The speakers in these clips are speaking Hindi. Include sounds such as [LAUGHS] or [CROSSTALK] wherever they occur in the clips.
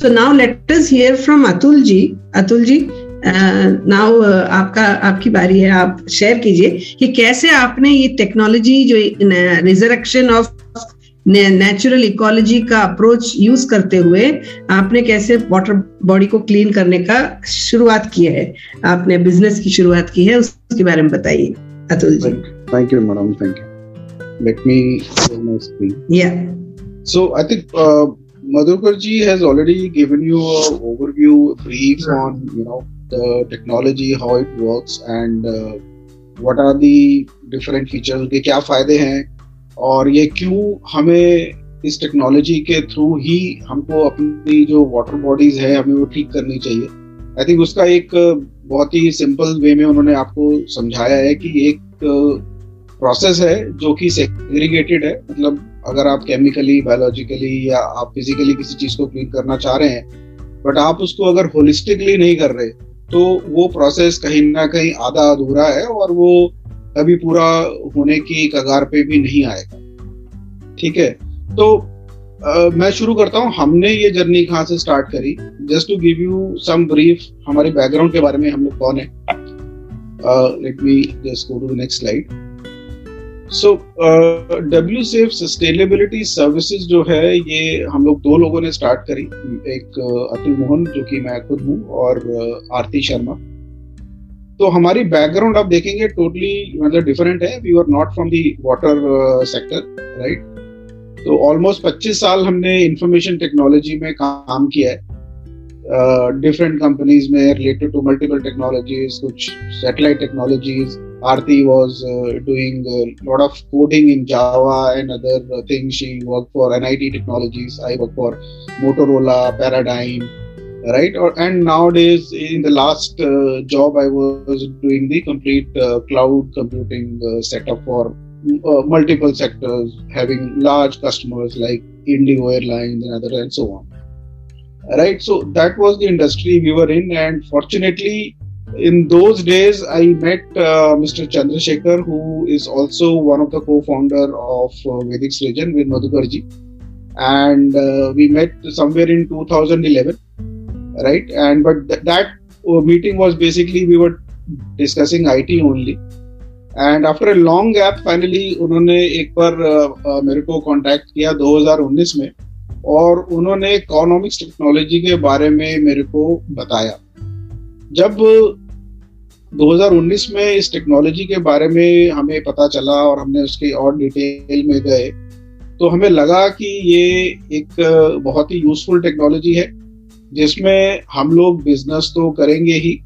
so now let us hear from Atul ji. Atul ji, now uh, uh, आपका आपकी बारी है आप शेयर कीजिए कि कैसे आपने ये टेक्नोलॉजी जो रिजरेक्शन ऑफ़ नेचुरल इकोलॉजी का अप्रोच यूज़ करते हुए आपने कैसे वाटर बॉडी को क्लीन करने का शुरुआत की है? आपने बिज़नेस की शुरुआत की है उसके बारे में बताइए Atul ji thank you madam thank you let me my screen. Yeah. So uh, madhukar ji has already given you an overview brief on you know the technology, how it works, and uh, what are the different features के क्या फ़ायदे हैं और ये क्यों हमें इस टेक्नोलॉजी के थ्रू ही हमको अपनी जो वाटर बॉडीज है हमें वो ठीक करनी चाहिए आई थिंक उसका एक बहुत ही सिंपल वे में उन्होंने आपको समझाया है कि एक प्रोसेस है जो कि सेग्रीगेटेड है मतलब अगर आप केमिकली बायोलॉजिकली या आप फिजिकली किसी चीज़ को क्लीन करना चाह रहे हैं बट आप उसको अगर होलिस्टिकली नहीं कर रहे तो वो प्रोसेस कहीं ना कहीं आधा अधूरा है और वो अभी पूरा होने की कगार पे भी नहीं आएगा। ठीक है? तो uh, मैं शुरू करता हूँ। हमने ये जर्नी कहाँ से स्टार्ट करी? Just to give you some brief हमारे बैकग्राउंड के बारे में हम लोग कौन है? Let me just go to next slide so W SAFE sustainability services जो है ये हम लोग दो लोगों ने स्टार्ट करी। एक uh, अतुल मोहन जो कि मैं खुद हूँ और uh, आरती शर्मा। तो हमारी बैकग्राउंड आप देखेंगे टोटली मतलब डिफरेंट है। We are not from the water sector right तो ऑलमोस्ट 25 साल हमने इंफॉर्मेशन टेक्नोलॉजी में काम किया है। डिफरेंट uh, कंपनीज़ में रिलेटेड टू मल्टीपल टेक्नोलॉजीज़ कुछ satellite technologies Arti was uh, doing a lot of coding in Java and other things. She worked for NIT Technologies. I worked for Motorola, Paradigm, right? Or, and nowadays, in the last uh, job, I was doing the complete uh, cloud computing uh, setup for uh, multiple sectors, having large customers like Indigo Airlines and other and so on. Right. So that was the industry we were in, and fortunately in those days, I met uh, Mr. Chandrasekhar, who is also one of the co-founder of uh, Vedic Srijan with Madhukarji, and uh, we met somewhere in 2011, right? And but th- that uh, meeting was basically we were discussing IT only. And after a long gap finally उन्होंने एक बार uh, मेरे को कांटेक्ट किया 2019 में और उन्होंने इकोनॉमिक्स टेक्नोलॉजी के बारे में मेरे को बताया जब 2019 में इस टेक्नोलॉजी के बारे में हमें पता चला और हमने उसके और डिटेल में गए। तो हमें लगा कि ये एक बहुत ही यूजफुल टेक्नोलॉजी है, जिसमें हम लोग बिज़नेस तो करेंगे ही,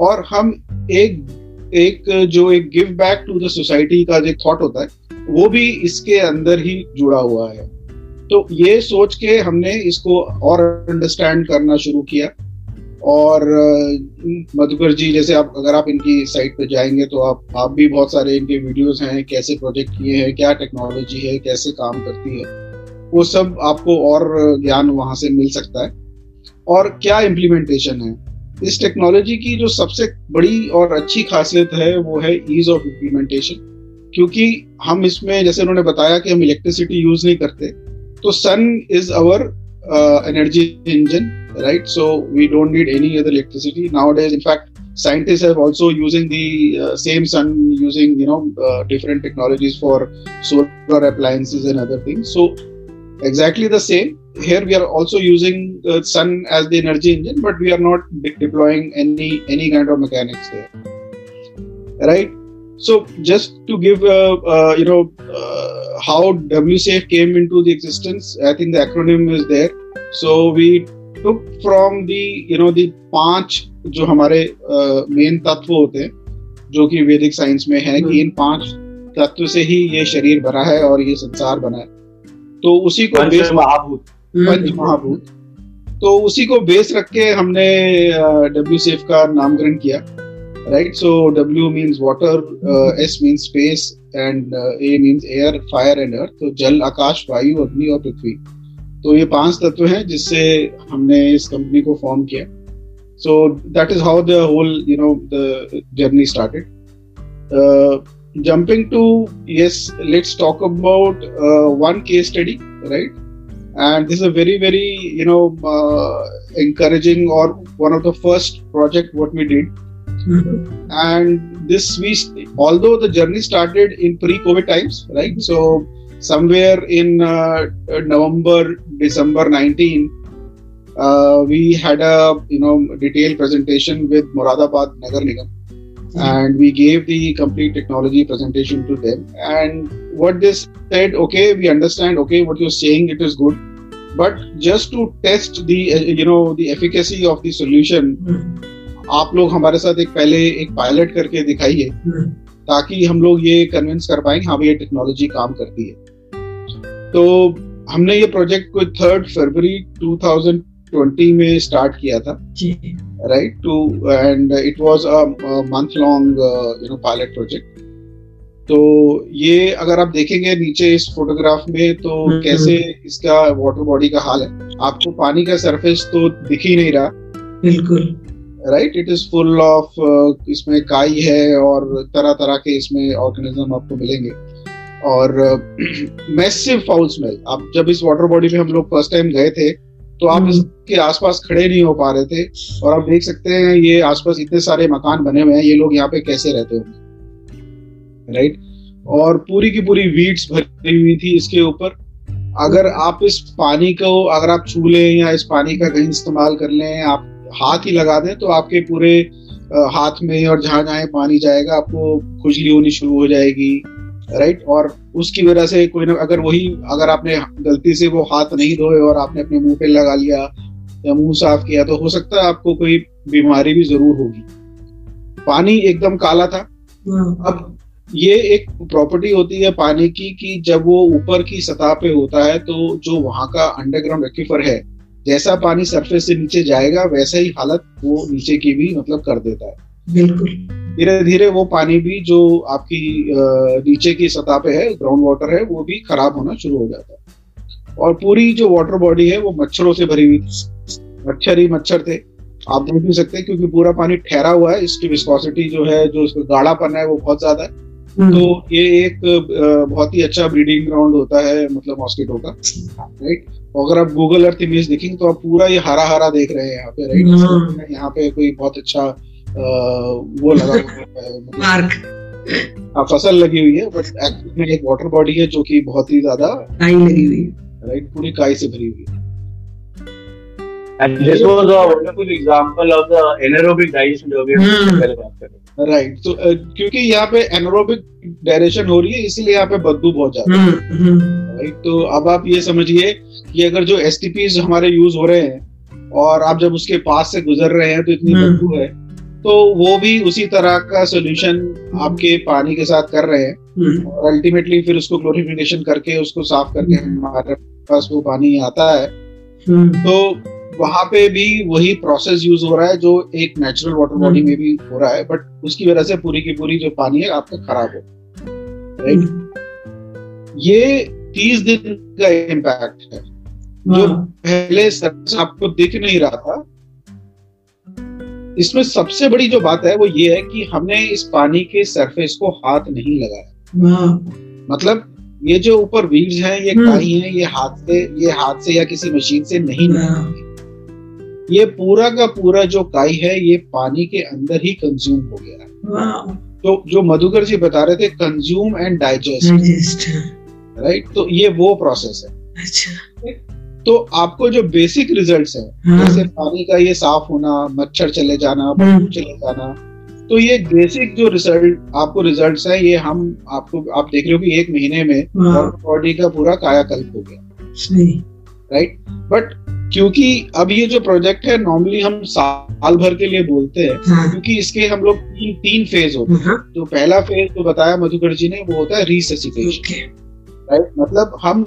और हम एक एक जो एक give back to the society का जो थॉट होता है, वो भी इसके अंदर ही जुड़ा हुआ है। तो ये सोच के हमने इसको और अंडरस्टैंड करना शुरू किया। और मधुकर जी, जैसे आप, अगर आप इनकी साइट पर जाएँगे तो आप आप भी बहुत सारे इनके वीडियोस हैं, कैसे प्रोजेक्ट किए हैं, क्या टेक्नोलॉजी है, कैसे काम करती है, वो सब आपको और ज्ञान वहाँ से मिल सकता है। और क्या इम्प्लीमेंटेशन है? इस टेक्नोलॉजी की जो सबसे बड़ी और अच्छी खासियत है, वो है ईज ऑफ़ इम्प्लीमेंटेशन क्योंकि हम इसमें, जैसे उन्होंने बताया कि हम इलेक्ट्रिसिटी यूज़ नहीं करते तो sun is our energy engine right? So we don't need any other electricity nowadays. In fact, scientists have also using the uh, same sun using you know uh, different technologies for solar appliances and other things. So exactly the same. Here we are also using the sun as the energy engine, but we are not de- deploying any any kind of mechanics there, right? So just to give uh, uh you know uh, how WSAFE came into the existence, I think the acronym is there. So we took from the you know the पाँच जो हमारे मेन uh, तत्व होते हैं जो कि वैदिक साइंस में है कि इन पाँच तत्व से ही ये शरीर बना है और ये संसार बना है। तो उसी को बेस महाभूत। पंच महाभूत। तो उसी को बेस रख के हमने डब्ल्यू सेफ़ का नामकरण किया right so W means water S means space and A means air fire and earth तो जल आकाश वायु अग्नि और पृथ्वी। तो ये पाँच तत्व हैं जिससे हमने इस कंपनी को फॉर्म किया। So that is how the whole you know the journey started jumping to yes let's talk about one case study right and this a very very you know encouraging और one of the first project what we did and this we although the journey started in pre covid times right so somewhere in uh, november december 19 uh, we had a you know detailed presentation with Moradabad Nagar Nigam, mm-hmm. and we gave the complete technology presentation to them. And what they said, okay, we understand, okay, what you're saying, it is good, but just to test the you know the efficacy of the solution, mm-hmm. आप लोग हमारे साथ एक पहले एक पायलट करके दिखाइए mm-hmm. ताकि हम लोग ये कन्विंस कर पाएँगे हाँ भाई ये टेक्नोलॉजी काम करती है तो हमने ये प्रोजेक्ट को थर्ड फरवरी 2020 में स्टार्ट किया था right to and it was a month long you know pilot project तो ये अगर आप देखेंगे नीचे इस फोटोग्राफ में तो हम्म, कैसे हम्म। इसका वाटर बॉडी का हाल है? आपको पानी का सरफेस तो दिख ही नहीं रहा। बिल्कुल। Right it is full of इसमें काई है और तरह तरह के इसमें ऑर्गेनिज्म आपको मिलेंगे। और मैसिव फाउल स्मेल आप जब इस वाटर बॉडी में हम लोग फ़र्स्ट टाइम गए थे तो आप हम्म। इसके आसपास खड़े नहीं हो पा रहे थे और आप देख सकते हैं ये आसपास इतने सारे मकान बने हुए हैं ये लोग यहाँ पे कैसे रहते होंगे? राइट और पूरी की पूरी वीड्स भरी हुई थी इसके ऊपर। अगर आप इस पानी को अगर आप छू लें या इस पानी का कहीं इस्तेमाल कर लें आप हाथ ही लगा दें तो आपके पूरे हाथ में और जहाँ जहाँ पानी जाएगा आपको खुजली होनी शुरू हो जाएगी। राइट और उसकी वजह से कोई ना अगर वही अगर आपने गलती से वो हाथ नहीं धोए और आपने अपने मुँह पे लगा लिया या मुँह साफ़ किया तो हो सकता है आपको कोई बीमारी भी ज़रूर होगी। पानी एकदम काला था। हाँ। अब ये एक प्रॉपर्टी होती है पानी की कि जब वो ऊपर की सतह पे होता है तो जो वहाँ का अंडरग्राउंड एक्विफर है जैसा पानी सरफेस से नीचे जाएगा वैसा ही हालत वो नीचे की भी मतलब कर देता है। बिल्कुल। धीरे धीरे वो पानी भी जो आपकी नीचे की सतह पे है ग्राउंड वाटर है वो भी खराब होना शुरू हो जाता है। और पूरी जो वाटर बॉडी है वो मच्छरों से भरी हुई मच्छर ही मच्छर थे। आप देख भी सकते हैं क्योंकि पूरा पानी ठहरा हुआ है। इसकी विस्कोसिटी जो है जो इसका गाढ़ापन है वो बहुत ज़्यादा है। हम्म। तो ये एक बहुत ही अच्छा ब्रीडिंग ग्राउंड होता है मतलब मॉस्किटो का राइट अगर आप गूगल अर्थ इमेज देखेंगे तो आप पूरा ये हरा हरा देख रहे हैं यहाँ पे राइट हम्म। यहाँ पे कोई बहुत अच्छा वो लगा मार्क। हाँ फ़सल लगी हुई है बट एक्चुअली में एक वाटर बॉडी है जो कि बहुत ही ज़्यादा काई लगी हुई है। राइट पूरी काई से भरी हुई है। And this was a wonderful example of the anaerobic digestion जो भी हम पहले बात कर रहे थे। राइट तो क्योंकि यहाँ पे एनारोबिक डायरेक्शन हो रही है इसलिए यहाँ पे बदबू बहुत ज़्यादा है। राइट तो अब आप ये समझिए कि अगर जो एस हमारे यूज़ हो रहे हैं और आप जब उसके पास से गुजर रहे हैं तो इतनी बदबू है तो वो भी उसी तरह का सोल्यूशन आपके पानी के साथ कर रहे हैं हम्म। और अल्टीमेटली फिर उसको क्लोरिफिकेशन करके उसको साफ़ करके हम्म। हमारे पास वो पानी आता है हम्म। तो वहाँ पे भी वही प्रोसेस यूज़ हो रहा है जो एक नेचुरल वाटर बॉडी में भी हो रहा है बट उसकी वजह से पूरी की पूरी जो पानी है आपका खराब हो राइट ये तीस दिन का इम्पैक्ट है जो हाँ। पहले आपको दिख नहीं रहा था इसमें सबसे बड़ी जो बात है वो ये है कि हमने इस पानी के सरफेस को हाथ नहीं लगाया। मतलब ये जो ऊपर वीड्स हैं ये हम्म। काई हैं ये हाथ से ये हाथ से या किसी मशीन से नहीं ये पूरा का पूरा जो काई है ये पानी के अंदर ही कंज्यूम हो गया है। तो जो मधुकर जी बता रहे थे कंज्यूम एंड डाइजेस्ट राइट तो ये वो प्रोसेस है। अच्छा। तो आपको जो बेसिक रिजल्ट्स है। जैसे पानी का ये साफ़ होना मच्छर चले जाना हाँ। चले जाना तो ये बेसिक जो रिज़ल्ट आपको रिजल्ट्स है ये हम आपको आप देख रहे हो कि एक महीने में बॉडी हाँ। का पूरा कायाकल्प हो गया राइट बट क्योंकि अब ये जो प्रोजेक्ट है नॉर्मली हम साल भर के लिए बोलते हैं हाँ। क्योंकि इसके हम लोग तीन तीन फ़ेज़ होते हैं हाँ। तो पहला फ़ेज़ जो बताया मधुकर जी ने वो होता है रिससिफिकेशन राइट मतलब हम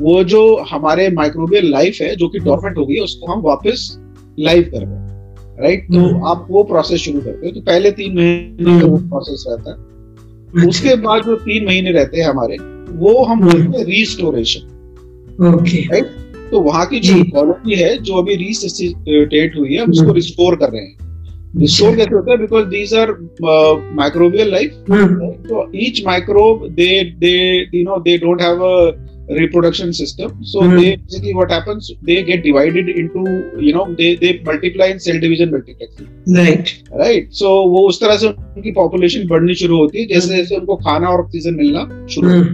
वो जो हमारे माइक्रोबियल लाइफ है जो कि डॉर्मेंट हो गई उसको हम वापस लाइव कर रहे हैं राइट तो हम्म। आप वो प्रोसेस शुरू करते हो तो पहले तीन महीने का वो प्रोसेस रहता है। उसके बाद जो तीन महीने रहते हैं हमारे वो हम हम्म। बोलते हैं रीस्टोरेशन राइट तो वहाँ की जो इकोलॉजी है जो अभी रिसटेट हुई है उसको रिस्टोर हम्म। कर रहे हैं। रिस्टोर कैसे होता है? Because these are microbial life तो each microbe they they you know they don't have a reproduction system. So mm-hmm. they basically what happens they get divided into you know they they multiply in cell division वो उस तरह से उनकी पॉपुलेशन बढ़नी शुरू होती है जैसे जैसे उनको खाना और ऑक्सीजन मिलना शुरू है।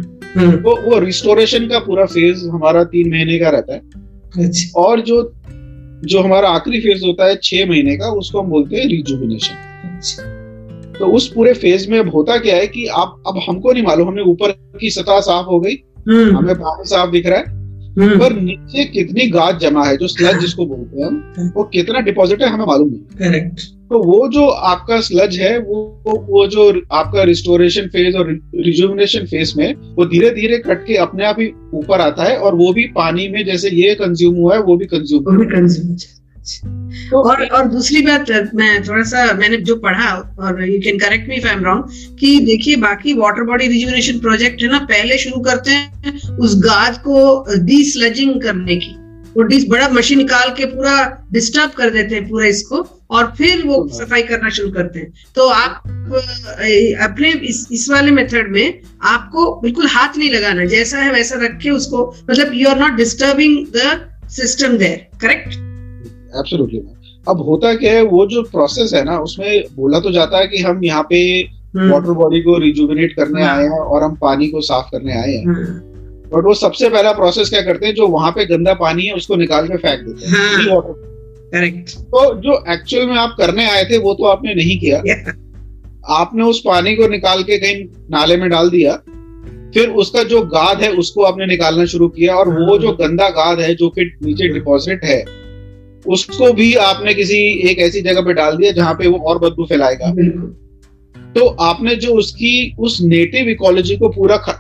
तो वो रिस्टोरेशन का पूरा फ़ेज़ हमारा तीन महीने का रहता है। अच्छा। और जो जो हमारा आखिरी फ़ेज़ होता है छह महीने का उसको हम बोलते हैं रिजुविनेशन अच्छा। तो उस पूरे फ़ेज़ में अब होता क्या है कि आप अब हमको नहीं मालूम हमें ऊपर की सतह साफ़ हो गई हमें पानी साफ़ दिख रहा है। हम्म, पर नीचे कितनी गाज जमा है जो स्लज जिसको बोलते हैं वो कितना डिपॉजिट है हमें मालूम नहीं। करेक्ट तो वो जो आपका स्लज है वो वो जो आपका रिस्टोरेशन फ़ेज़ और रिजुविनेशन फ़ेज़ में वो धीरे धीरे कट के अपने आप ही ऊपर आता है और वो भी पानी में जैसे ये कंज्यूम हुआ है वो भी कंज्यूम वो भी कंज्यूम तो और और दूसरी बात मैं थोड़ा सा मैंने जो पढ़ा और you can correct me if I am wrong कि देखिए बाकी वाटर बॉडी रिजुविनेशन प्रोजेक्ट है ना पहले शुरू करते हैं उस गाद को डीस्लजिंग करने की। वो डिस बड़ा मशीन निकाल के पूरा डिस्टर्ब कर देते हैं पूरा इसको और फिर वो सफ़ाई करना शुरू करते हैं। तो आप अपने इस इस वाले मेथड में आपको बिल्कुल हाथ नहीं लगाना जैसा है वैसा रख के उसको मतलब you are not disturbing the system there correct absolutely अब होता क्या है वो जो प्रोसेस है ना उसमें बोला तो जाता है कि हम यहाँ पे वाटर बॉडी को रिजुविनेट करने हाँ। आए हैं और हम पानी को साफ़ करने आए हैं। हाँ, बट वो सबसे पहला प्रोसेस क्या करते हैं जो वहाँ पे गंदा पानी है उसको निकाल के फेंक देते हैं। हाँ। करेक्ट तो जो एक्चुअल में आप करने आए थे वो तो आपने नहीं किया। आपने उस पानी को निकाल के कहीं नाले में डाल दिया फिर उसका जो गाद है उसको आपने निकालना शुरू किया और वो जो गंदा गाद है जो कि नीचे डिपॉजिट है उसको भी आपने किसी एक ऐसी जगह पे डाल दिया जहाँ पे वो और बदबू फैलाएगा। तो आपने जो उसकी उस नेटिव इकोलॉजी को पूरा ख,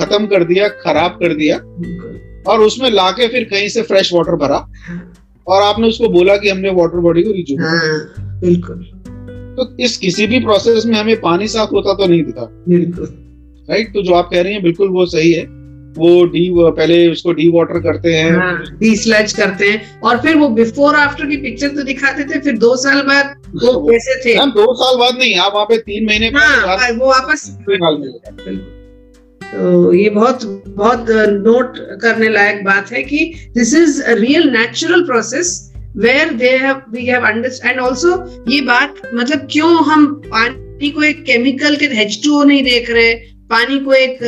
खत्म कर दिया खराब कर दिया और उसमें लाके फिर कहीं से फ्रेश वाटर भरा हाँ, और आपने उसको बोला कि हमने वाटर बॉडी को रिजू हाँ, बिल्कुल। तो इस किसी भी प्रोसेस में हमें पानी साफ़ होता तो नहीं दिखा। बिल्कुल। राइट तो जो आप कह रही हैं बिल्कुल वो सही है। वो डी पहले उसको डी वाटर करते हैं। डीस्लज करते हैं। और फिर वो बिफोर आफ्टर की पिक्चर तो दिखाते थे फिर दो साल बाद वो [LAUGHS] कैसे थे। हम दो साल बाद नहीं आप वहाँ पे तीन महीने हाँ वो वापस। तो ये बहुत बहुत नोट करने लायक बात है कि this is a real natural process where they have we have understand also ये बात मतलब क्यों हम पानी को एक केमिकल के एच नहीं देख रहे? पानी को एक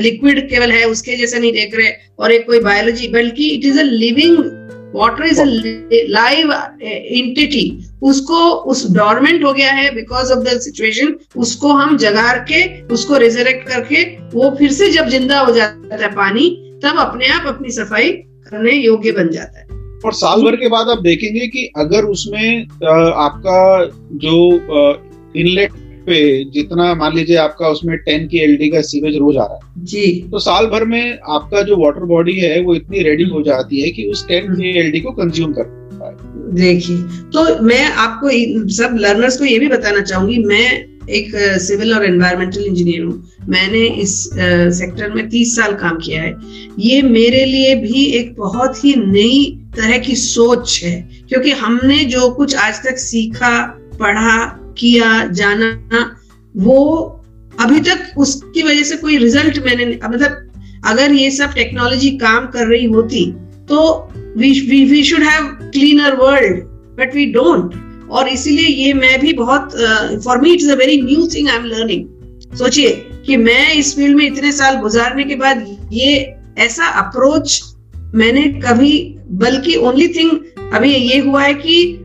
लिक्विड केवल है, उसके जैसा नहीं देख रहे, और एक कोई बायोलॉजी बल्कि it is a living water is a live entity उसको, उस डॉर्मेंट हो गया है बिकॉज़ ऑफ़ द सिचुएशन उसको हम जगार के, उसको रिजरेक्ट करके, वो फिर से जब ज़िंदा हो जाता है पानी, तब अपने आप अपनी सफ़ाई करने योग्य बन जाता है। और साल भर के बाद आप देखेंगे कि अगर उसमें आपका जो इनलेट पे जितना मान लीजिए आपका उसमें टेन की एलडी का सीवेज रोज आ रहा है जी। तो साल भर में आपका जो वाटर बॉडी है वो इतनी रेडी हो जाती है कि उस टेन की एलडी को कंज्यूम कर देखिए तो मैं आपको सब लर्नर्स को ये भी बताना चाहूँगी मैं एक सिविल और एनवायरमेंटल इंजीनियर हूँ। मैंने इस सेक्टर में तीस साल काम किया है। ये मेरे लिए भी एक बहुत ही नई तरह की सोच है क्योंकि हमने जो कुछ आज तक सीखा पढ़ा किया, जाना, वो अभी तक उसकी वजह से कोई रिज़ल्ट मैंने मतलब अगर ये सब टेक्नोलॉजी काम कर रही होती तो we should have cleaner world but we don't और इसीलिए ये मैं भी बहुत for me it's a very new thing I am learning सोचिए कि मैं इस फ़ील्ड में इतने साल गुजारने के बाद ये ऐसा अप्रोच मैंने कभी, बल्कि ओनली थिंग अभी ये हुआ है कि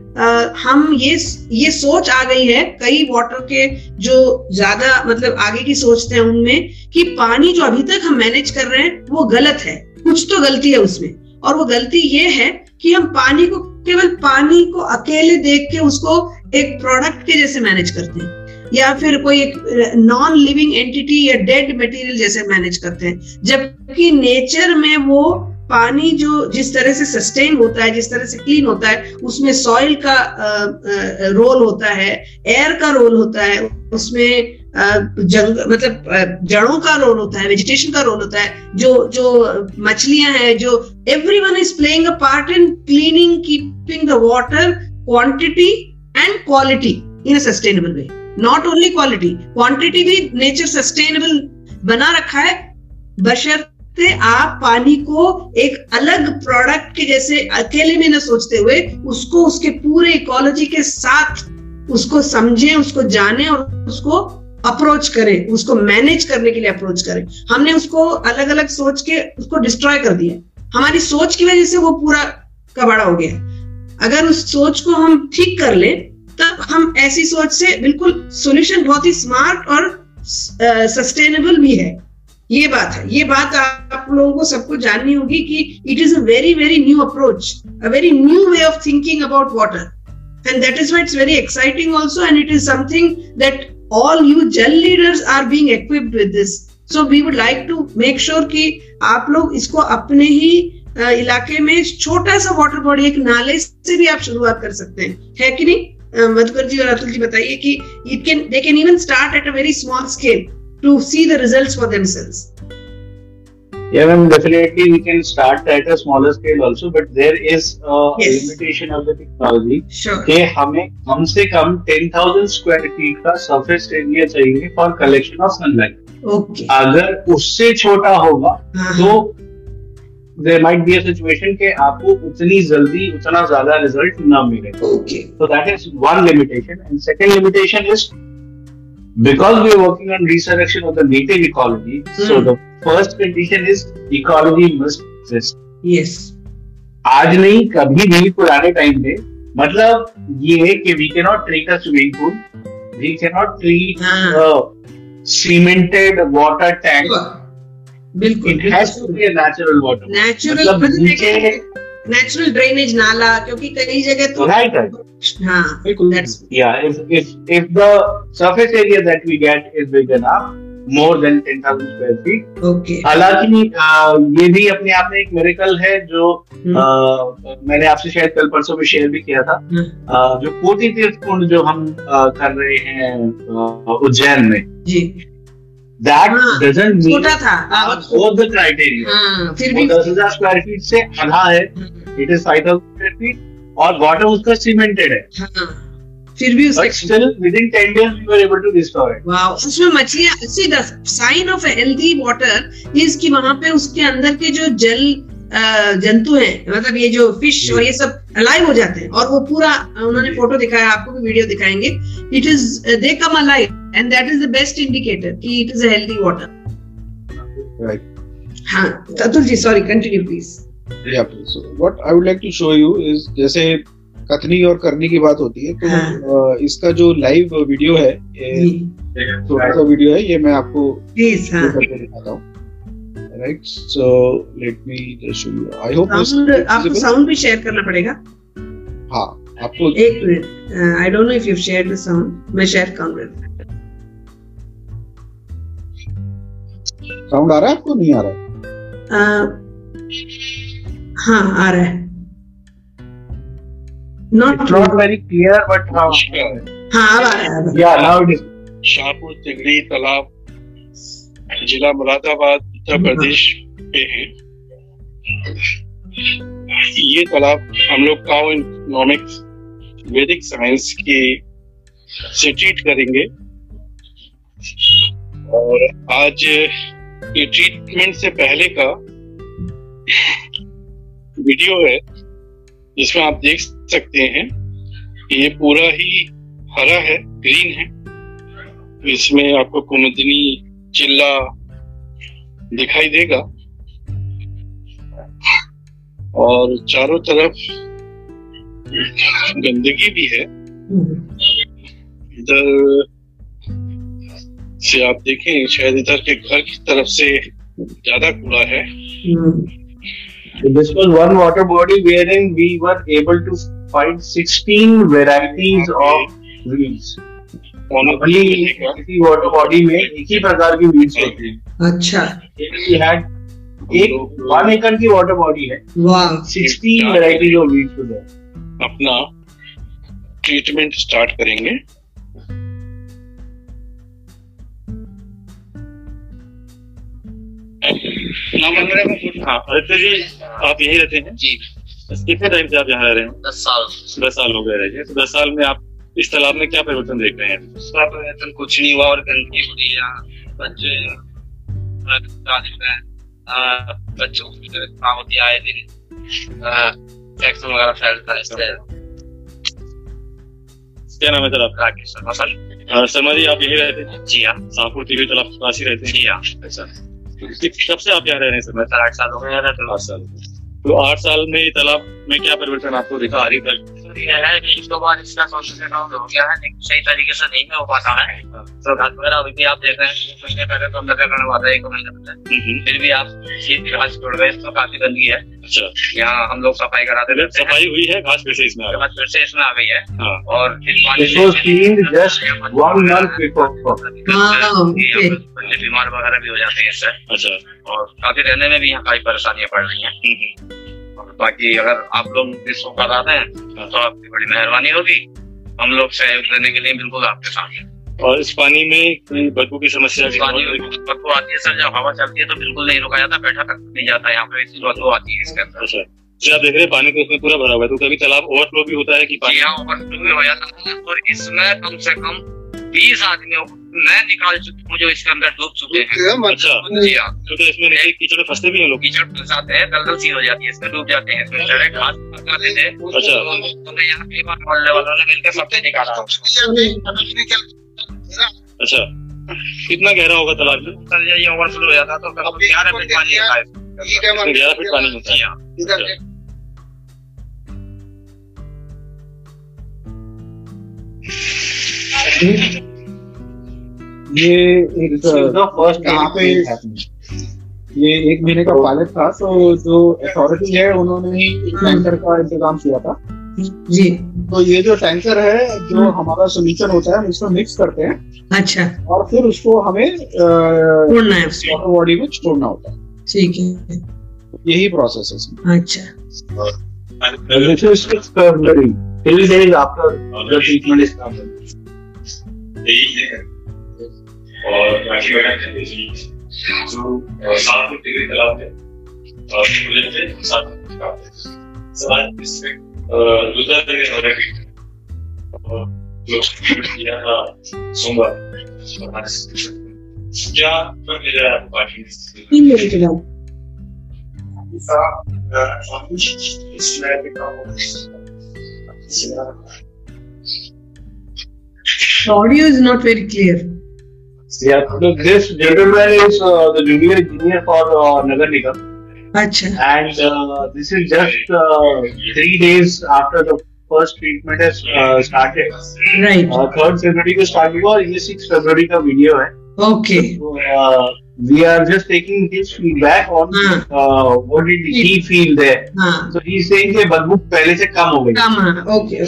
हम ये ये सोच आ गई है कई वाटर के जो ज़्यादा मतलब आगे की सोचते हैं उनमें कि पानी जो अभी तक हम मैनेज कर रहे हैं, वो गलत है। कुछ तो गलती है उसमें। और वो गलती ये है कि हम पानी को, केवल पानी को अकेले देख के उसको एक प्रोडक्ट के जैसे मैनेज करते हैं। या फिर कोई एक नॉन लिविंग एंटिटी या डेड मटेरियल जैसे मैनेज करते हैं। जबकि नेचर में वो पानी जो जिस तरह से सस्टेन होता है, जिस तरह से क्लीन होता है, उसमें सॉइल का रोल होता है एयर का रोल होता है, उसमें जंग मतलब जड़ों का रोल होता है वेजिटेशन का रोल होता है, जो जो मछलियाँ हैं, जो every one is playing a part in cleaning keeping the water quantity and quality in a sustainable way not only quality quantity भी नेचर सस्टेनेबल बना रखा है बशर सकते आप पानी को एक अलग प्रोडक्ट के जैसे अकेले में न सोचते हुए उसको, उसके पूरे इकोलॉजी के साथ उसको समझें, उसको जाने और उसको अप्रोच करें। उसको मैनेज करने के लिए अप्रोच करें। हमने उसको अलग अलग सोच के उसको डिस्ट्रॉय कर दिया। हमारी सोच की वजह से वो पूरा कबाड़ा हो गया। अगर उस सोच को हम ठीक कर लें, तब हम ऐसी सोच से बिल्कुल सॉल्यूशन बहुत ही स्मार्ट और सस्टेनेबल भी है। ये बात है। ये बात आप लोगों को सबको जाननी होगी कि it is a very very new approach a very new way of thinking about water and is why it's very exciting also, and it is something that all you gel leaders are being equipped with this. So we would like to make sure कि आप लोग इसको अपने ही इलाके में छोटा सा वाटर बॉडी एक नाले से भी आप शुरुआत कर सकते हैं। है कि नहीं? मधुकर जी और अतुल जी बताइए कि it can they can even start at a very small scale to see the results for themselves Yeah, ma'am, definitely we can start at a smaller scale also, but there is a yes. limitation of the technology. Sure. कि हमें कम से कम 10,000 स्क्वायर फीट का सरफेस एरिया चाहिए for collection of sunlight Okay. अगर उससे छोटा होगा तो there might be a situation के आपको उतनी जल्दी उतना ज़्यादा रिज़ल्ट ना मिले Okay. So that is one limitation. And second limitation is because we are working on resurrection of the native ecology. mm. So the first condition is ecology must exist. Yes. आज नहीं कभी भी पुराने टाइम पे मतलब ये कि we cannot treat a swimming pool, we cannot treat a cemented water tank. बिल्कुल It has to be a natural water. Natural मतलब नीचे नेचुरल ड्रेनेज नाला क्योंकि कई जगह तो right right. हाँ बिल्कुल। that's yeah if if if the surface area that we get is big enough more than 10000 square feet okay. हालाँकि ये भी अपने आप में एक मेरिकल है जो आ, मैंने आपसे शायद कल परसों में शेयर भी किया था। आ, जो कोटि तीर्थ कुंड जो हम आ, कर रहे हैं उज्जैन में जी। दैट हाँ, डजंट मीन छोटा था हाँ, all the criteria हाँ, फिर भी दस हज़ार स्क्वायर फीट से आधा है it is five thousand square feet और वाटर उसका सीमेंटेड है। हाँ, फिर भी उसके still within 10 days we were able to restore it wow उसमें मछलियाँ the sign of healthy water is कि वहाँ पे उसके अंदर के जो जल अ, जंतु हैं मतलब ये जो फ़िश और ये सब अलाइव हो जाते हैं। और वो पूरा उन्होंने फ़ोटो दिखाया आपको भी वीडियो दिखाएँगे। It is they come alive and that is the best indicator कि it is a healthy water हाँ Atul ji sorry continue please. So what I would like to show you is जैसे कथनी और करनी की बात होती है तो हाँ। इसका जो लाइव वीडियो है ये छोटा सा वीडियो है ये मैं आपको प्लीज़ हाँ। दिखाता हूँ। Right so let me just show you I hope आपको साउंड भी शेयर करना पड़ेगा। हाँ आपको एक minute I don't know if you share the sound मैं शेयर करूँगा साउंड आ रहा है आपको? नहीं आ रहा है? अ, हाँ आ रहा है। Not It's not very clear, but how? हाँ आ रहा है अब। Yeah, now it is. Shahpur Tigri तालाब जिला मुरादाबाद। उत्तर प्रदेश पे है। ये तालाब हम लोग काउ इकोनॉमिक्स वैदिक साइंस की से ट्रीट करेंगे। और आज ये ट्रीटमेंट से पहले का वीडियो है, जिसमें आप देख सकते हैं कि ये पूरा ही हरा है ग्रीन है। इसमें आपको कुमुदनी, चिल्ला दिखाई देगा। और चारों तरफ़ गंदगी भी है। इधर से आप देखें, शायद इधर के घर की तरफ़ से ज़्यादा कूड़ा है। This was one water body wherein we were able to find 16 varieties of Only किसी water body में एक ही प्रकार की weeds होती है. अच्छा। एक one एकड़ की water body है. वाह। 16 varieties of weeds were there. अपना ट्रीटमेंट स्टार्ट करेंगे। हाँ आदित्य जी आप यही रहते हैं? जी। कितने टाइम से आप यहाँ रह रहे हैं? दस साल। दस साल हो गए रहे तो दस साल में आप इस तालाब में क्या परिवर्तन देख रहे हैं? परिवर्तन कुछ नहीं हुआ और गंदगी हो रही है बच्चे बच्चों की होती है आए दिन वगैरह फैलता है क्या नाम है सर आपका राकेश शर्मा सर। शर्मा जी आप यही रहते हैं? जी हाँ। शाहपुर टीवी तालाब के पास ही रहते हैं? जी हाँ। अच्छा। कब से आप यहाँ रह रहे हैं सर? मैं सर आठ साल हो गए तो आठ साल। तो आठ साल में तालाब में क्या परिवर्तन आपको दिखा रही तक है कि दो बार इसका आउट हो गया है लेकिन सही तरीके से नहीं हो पाता है तो घास वगैरह अभी भी आप देख रहे हैं महीने पहले तो अंदर करने वाला एक महीने पहले फिर भी आप घास छोड़ गए इसमें काफ़ी गंदगी है अच्छा यहाँ हम लोग सफ़ाई कराते हैं। सफ़ाई हुई है घास फिर से इसमें बाद फिर से इसमें आ गई है। हाँ। और. हाँ, okay. बच्चे बीमार वगैरह भी हो जाते हैं इससे। अच्छा। और काफ़ी रहने में भी यहाँ काफ़ी परेशानियाँ पड़ रही हैं। बाकी अगर आप लोग इसको कराते हैं तो आपकी बड़ी मेहरबानी होगी। हम लोग सहयोग देने के लिए बिल्कुल आपके साथ और इस पानी में बदबू की समस्या बदबू आती है सर जब हवा चलती है तो बिल्कुल नहीं रुका जाता बैठा तक नहीं जाता यहाँ पे इतनी बदबू आती है इसके अंदर। अच्छा। तो आप देख रहे हैं पानी तो उसमें पूरा भरा हुआ है तो कभी तालाब ओवरफ्लो भी होता है कि पानी ओवरफ्लो भी हो जाता है और इसमें कम से कम बीस आदमियों मैं निकाल चुकी हूँ जो इसके अंदर डूब चुके हैं। अच्छा। जी हाँ। क्योंकि इसमें कीचड़ फंसते भी हैं लोग। कीचड़ फंस जाते हैं दलदल सी हो जाती है इसमें डूब जाते हैं इसमें चढ़े घास थे अच्छा। तो यहाँ कई बार मोहल्ले वालों ने मिलकर सबसे निकाला। अच्छा। कितना गहरा होगा तालाब में सर ये ओवरफ्लो हो जाता तो ग्यारह फीट पानी आता है। ग्यारह फीट पानी होता है। हाँ। अच्छा। ये एक पे ये एक महीने का पायलट था तो जो अथॉरिटी है उन्होंने ही टैंकर का इंतज़ाम किया था। जी। तो ये जो टैंकर है जो हमारा सोल्यूशन होता है हम इसमें मिक्स करते हैं। अच्छा। और फिर उसको हमें छोड़ना है उसको। बॉडी में छोड़ना होता है। ठीक है। यही प्रोसेस है। अच्छा। This is Is complete. यही है और जो सात फुट डिग्री तालाब है, और मुझे से सात फुट है। सवाल इसमें दूसरा जगह हो रही है, और जो किया था सोमवार क्या फ़र्क नज़र आया बाकी तीन मिनट के बाद। Audio is not very clear Yeah, so this gentleman is uh, the junior engineer for uh, Nagar Nigam, अच्छा and uh, this is just uh, three days after the first treatment has uh, started. Right Uh, third February को start हुआ और ये six February का वीडियो है. Okay So, uh, we are just taking his feedback on हाँ। uh, what did he feel there. हाँ So he is saying कि बदबू पहले से कम हो गई. काम हाँ ओके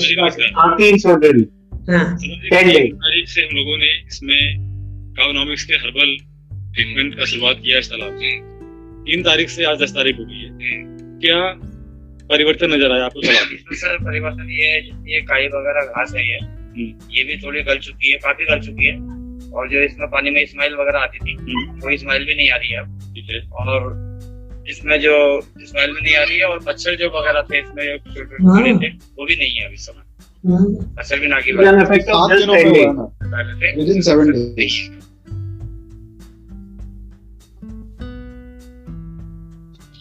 हाँ तीन February. हाँ Ten days. से हम लोगों ने इसमें काउनॉमिक्स के हर्बल ट्रीटमेंट का शुरुआत किया इस तालाब में तीन तारीख से आज दस तारीख हो गई है। क्या परिवर्तन नज़र आया आपको तालाब में? सर परिवर्तन ये है जितनी ये काई वगैरह घास है ये ये भी थोड़ी गल चुकी है काफ़ी गल चुकी है। और जो इसमें पानी में स्माइल वगैरह आती थी वो स्माइल भी नहीं आ रही है अब। और इसमें जो स्माइल भी नहीं आ रही है और मच्छर जो वगैरह थे इसमें जो छोटे हाँ। थे वो भी नहीं है अभी समय। हाँ। मच्छर भी ना की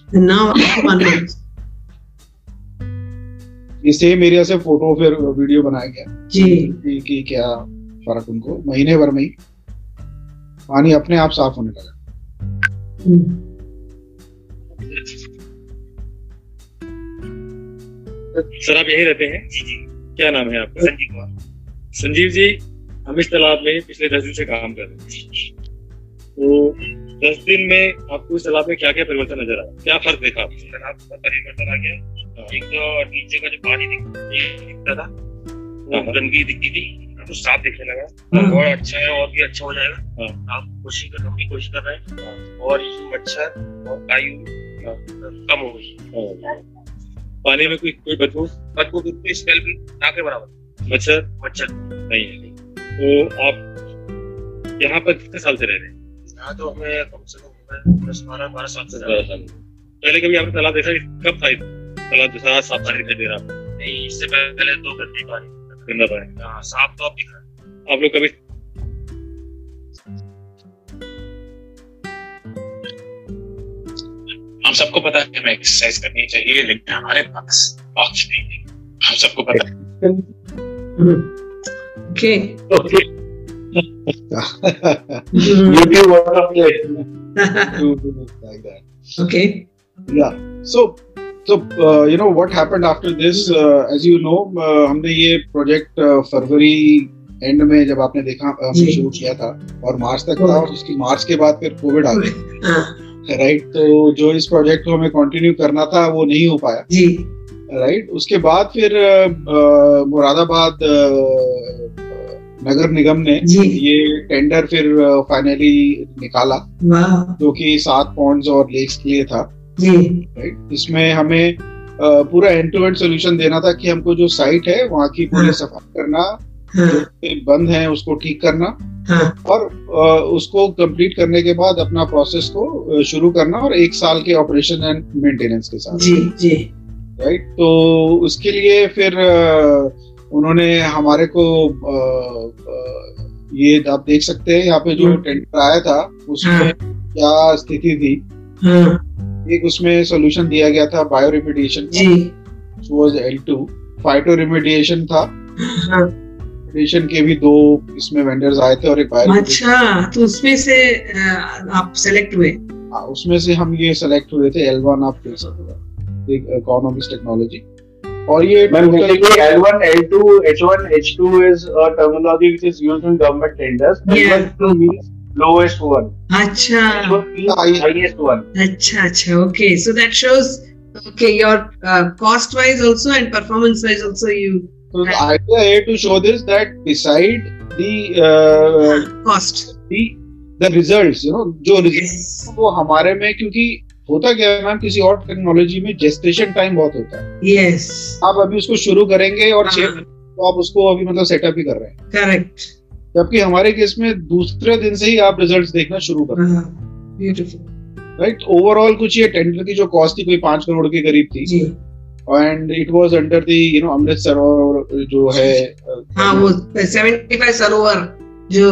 डेज़ नाउ वन मिनट ये सेम एरिया से फ़ोटो फिर वीडियो बनाया गया। जी। कि, कि क्या फ़र्क उनको? महीने भर में ही। पानी अपने आप साफ़ होने लगा। हम्म, सर आप यही रहते हैं? जी जी। क्या नाम है आपका? संजीव कुमार। संजीव जी हम इस तालाब में पिछले दस दिन से काम कर रहे हैं। तो दस दिन में आपको इस तालाब में क्या क्या परिवर्तन नज़र आया क्या फ़र्क देखा आपने? सर आपका परिवर्तन आ गया एक तो नीचे का जो पानी दिखता था वो हाँ। गंदगी दिखती थी तो साफ़ दिखने लगा। हाँ। और अच्छा है और भी अच्छा हो जाएगा। हाँ। आप कोशिश करने की कोशिश कर रहे हैं। और मच्छर और आयु हाँ। कम हो गई। पानी में कोई कोई बदबू? बदबू की स्मेल भी ना के बराबर। मच्छर? मच्छर। नहीं है तो आप यहाँ पर कितने साल से रह रहे हैं? तो हमें कम से कम दस बारह बारह साल से रह रहे। पहले कभी आपने तालाब देखा कब था तालाब जैसा साफ़ पानी दिखाई दे रहा। नहीं इससे पहले दो गंदी पानी। गंदा पानी? हाँ साफ़ तो अब दिख। आप लोग कभी हम सबको पता है हमें एक्सरसाइज करनी चाहिए लेकिन हमारे पास ऑक्स नहीं है। हम सबको पता है। Okay Okay. [LAUGHS] YouTube autoplay. [LAUGHS] like that. Okay Yeah. So, so uh, you know what happened after this? Uh, as you know, uh, हमने ये प्रोजेक्ट फरवरी एंड में जब आपने देखा हमने शुरू किया था और मार्च तक था और उसकी मार्च के बाद फिर कोविड आ गया हाँ राइट तो जो इस प्रोजेक्ट को हमें कंटिन्यू करना था वो नहीं हो पाया राइट उसके बाद फिर मुरादाबाद नगर निगम ने ये टेंडर फिर फाइनली निकाला जो कि सात पॉइंट्स और लेक्स के लिए था राइट इसमें हमें पूरा एंड टू एंड सोल्यूशन देना था कि हमको जो साइट है वहाँ की पूरी हाँ। सफ़ाई करना हाँ। जो बंद है उसको ठीक करना हाँ। और उसको कंप्लीट करने के बाद अपना प्रोसेस को शुरू करना और एक साल के ऑपरेशन एंड मेंटेनेंस के साथ। जी जी। राइट तो उसके लिए फिर अ, उन्होंने हमारे को ये आप देख सकते हैं यहाँ पे जो हम्म। टेंडर आया था उसमें हाँ। क्या स्थिति थी? हाँ। एक उसमें सोल्यूशन दिया गया था बायो रिमेडिएशन जी। वाज L2 फाइटो रिमेडिएशन था। हाँ। के भी दो इसमें वेंडर्स आए थे और एक बायो अच्छा तो उसमें से आप सेलेक्ट हुए? हाँ, उसमें से हम ये सेलेक्ट हुए थे एल वन आप देख सकते इकोनॉमिक्स टेक्नोलॉजी और ये L one L two H one H two is terminology which is use in government tenders lowest one अच्छा। अच्छा okay so that shows okay your cost wise also and performance wise also you to show this that beside the cost the results जो रिज़ल्ट वो हमारे में क्योंकि होता क्या है मैम किसी और टेक्नोलॉजी में जेस्टेशन टाइम बहुत होता है। Yes yes. आप अभी उसको शुरू करेंगे और छह हाँ, तो आप उसको अभी मतलब सेटअप ही कर रहे हैं। Correct. जबकि हमारे केस में दूसरे दिन से ही आप रिजल्ट्स देखना शुरू कर राइट ओवरऑल कुछ ये टेंडर की जो कॉस्ट थी कोई पाँच करोड़ के करीब थी। And it was under the you know Amritsar और जो है हाँ वो 75 सरोवर जो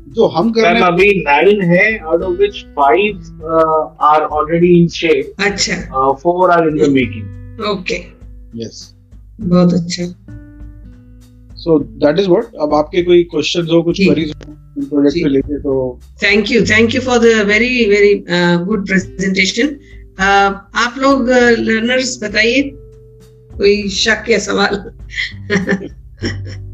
जो हम कर रहे हैं अभी nine है, out of which five uh, are already in shape, अच्छा। Uh, four are in the making. Okay yes बहुत अच्छा। सो दैट इज़ व्हाट अब आपके कोई क्वेश्चंस हो कुछ। Queries project. पे लेके तो thank you thank you for the very very good presentation आप लोग लर्नर्स बताइए। कोई शक या सवाल? [LAUGHS]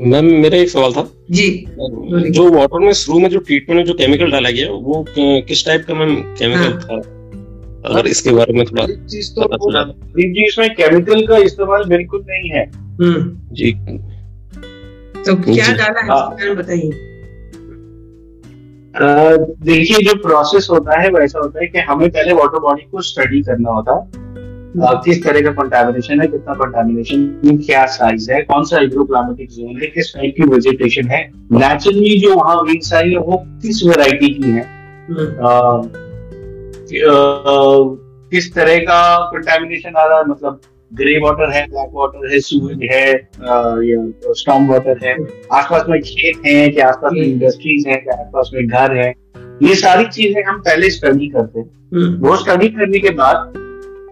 मैम मेरा एक सवाल था। जी। जो वाटर में शुरू में जो ट्रीटमेंट में जो केमिकल डाला गया वो किस टाइप का मैम केमिकल हाँ। था? अगर इसके बारे में थोड़ा चीज़ तो जी इसमें केमिकल का इस्तेमाल बिल्कुल नहीं है। हम्म। जी। तो क्या जी। डाला है हाँ। बताइए। देखिए जो प्रोसेस होता है वैसा होता है कि हमें पहले वाटर बॉडी को स्टडी करना होता। है किस तरह का कंटामिनेशन है कितना कंटामिनेशन क्या साइज़ है कौन सा हाइड्रोक्लाइमेटिक जोन है किस टाइप की वेजिटेशन है। नेचुरली जो वहाँ वीड्स आई है वो किस वेराइटी की है? हम्म, किस तरह का कंटामिनेशन आ रहा है? मतलब ग्रे वाटर है ब्लैक वाटर है सूरज है या स्टॉम वाटर है। आसपास में खेत है क्या आसपास में। इंडस्ट्रीज़ है क्या आसपास में घर है। ये सारी चीज़ें हम पहले स्टडी करते हैं। हम्म, वो स्टडी करने के बाद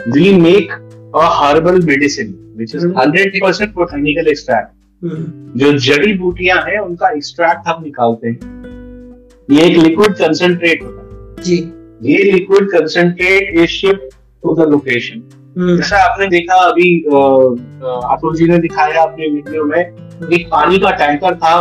make a herbal medicine which is hmm. Hundred percent botanical extract hmm, जो जड़ी बूटियाँ हैं उनका एक्सट्रैक्ट हम निकालते हैं। ये एक लिक्विड कंसंट्रेट होता है। जी। ये liquid concentrate is shift to the location जैसा आपने देखा अभी अतुल जी ने दिखाया अपने वीडियो में एक पानी का टैंकर था